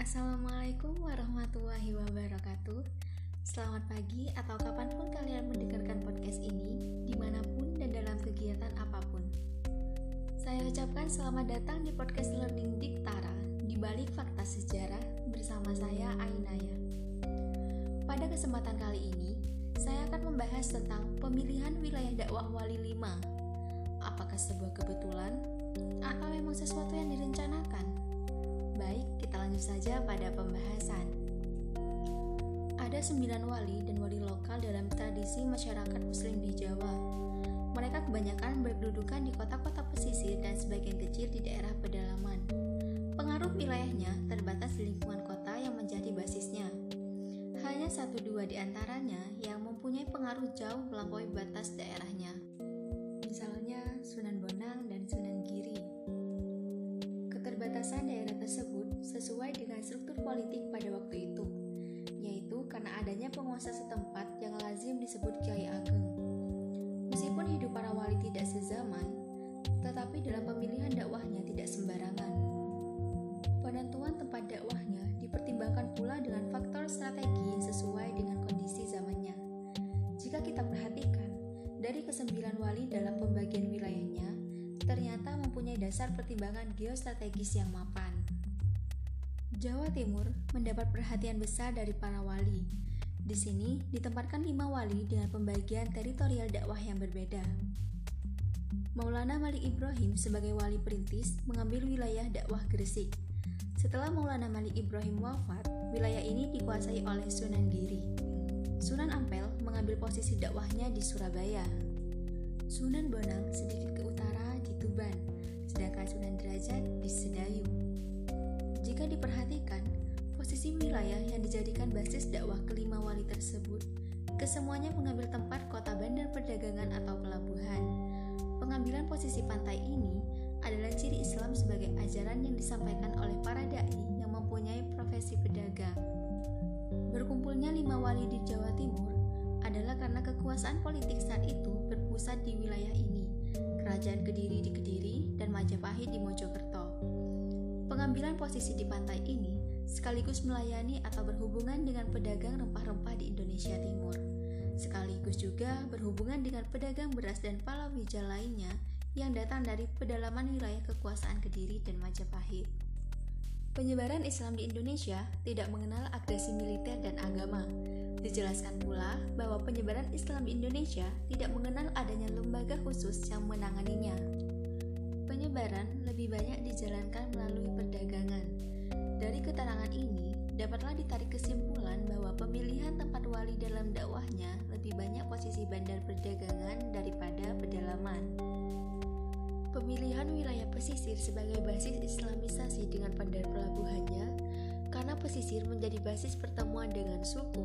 Assalamualaikum warahmatullahi wabarakatuh. Selamat pagi atau kapan pun kalian mendengarkan podcast ini Di mana pun dan dalam kegiatan apa pun. Saya ucapkan selamat datang di podcast Learning Diktara Di balik fakta sejarah bersama saya Ainaya. Pada kesempatan kali ini Saya akan membahas tentang pemilihan wilayah dakwah wali lima. Apakah sebuah kebetulan? Atau memang sesuatu yang direncanakan? Lanjut saja pada pembahasan. Ada sembilan wali dan wali lokal dalam tradisi masyarakat muslim di Jawa. Mereka kebanyakan berkedudukan di kota-kota pesisir dan sebagian kecil di daerah pedalaman. Pengaruh wilayahnya terbatas di lingkungan kota yang menjadi basisnya. Hanya satu dua di antaranya yang mempunyai pengaruh jauh melampaui batas daerahnya. Misalnya Sunan Bonang dan Sunan Giri. Keterbatasan daerah sesuai dengan struktur politik pada waktu itu, yaitu karena adanya penguasa setempat yang lazim disebut Kiai Ageng. Meskipun hidup para wali tidak sezaman, tetapi dalam pemilihan dakwahnya tidak sembarangan. Penentuan tempat dakwahnya dipertimbangkan pula dengan faktor strategi yang sesuai dengan kondisi zamannya. Jika kita perhatikan, dari kesembilan wali dalam pembagian wilayahnya, ternyata mempunyai dasar pertimbangan geostrategis yang mapan. Jawa Timur mendapat perhatian besar dari para wali. Di sini ditempatkan lima wali dengan pembagian teritorial dakwah yang berbeda. Maulana Malik Ibrahim sebagai wali perintis mengambil wilayah dakwah Gresik. Setelah Maulana Malik Ibrahim wafat, wilayah ini dikuasai oleh Sunan Giri. Sunan Ampel mengambil posisi dakwahnya di Surabaya. Sunan Bonang sedikit dijadikan basis dakwah kelima wali tersebut, kesemuanya mengambil tempat kota bandar perdagangan atau pelabuhan. Pengambilan posisi pantai ini adalah ciri Islam sebagai ajaran yang disampaikan oleh para dai yang mempunyai profesi pedagang. Berkumpulnya lima wali di Jawa Timur adalah karena kekuasaan politik saat itu berpusat di wilayah ini Kerajaan Kediri di Kediri, dan Majapahit di Mojokerto. Pengambilan posisi di pantai ini sekaligus melayani atau berhubungan dengan pedagang rempah-rempah di Indonesia Timur, sekaligus juga berhubungan dengan pedagang beras dan palawija lainnya yang datang dari pedalaman wilayah kekuasaan Kediri dan Majapahit. Penyebaran Islam di Indonesia tidak mengenal agresi militer dan agama, Dijelaskan pula bahwa penyebaran Islam di Indonesia tidak mengenal adanya lembaga khusus yang menanganinya. Penyebaran lebih banyak dijalankan melalui wali dalam dakwahnya lebih banyak posisi bandar perdagangan daripada pedalaman. Pemilihan wilayah pesisir sebagai basis islamisasi dengan bandar pelabuhannya karena pesisir menjadi basis pertemuan dengan suku,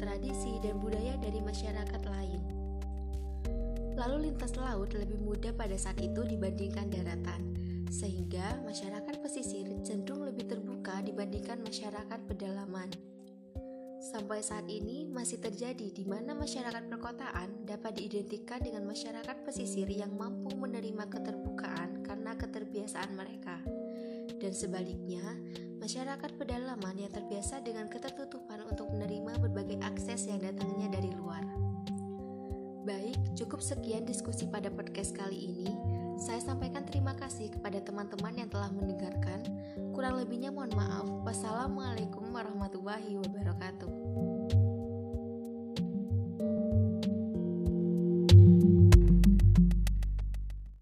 tradisi, dan budaya dari masyarakat lain. Lalu lintas laut lebih mudah pada saat itu dibandingkan daratan, sehingga masyarakat pesisir cenderung lebih terbuka dibandingkan masyarakat pedalaman. Sampai saat ini masih terjadi di mana masyarakat perkotaan dapat diidentikan dengan masyarakat pesisir yang mampu menerima keterbukaan karena keterbiasaan mereka. Dan sebaliknya, masyarakat pedalaman yang terbiasa dengan ketertutupan untuk menerima berbagai akses yang datangnya dari luar. Baik, cukup sekian diskusi pada podcast kali ini. Saya sampaikan terima kasih kepada teman-teman yang telah mendengarkan. Kurang lebihnya mohon maaf. Wassalamualaikum warahmatullahi wabarakatuh.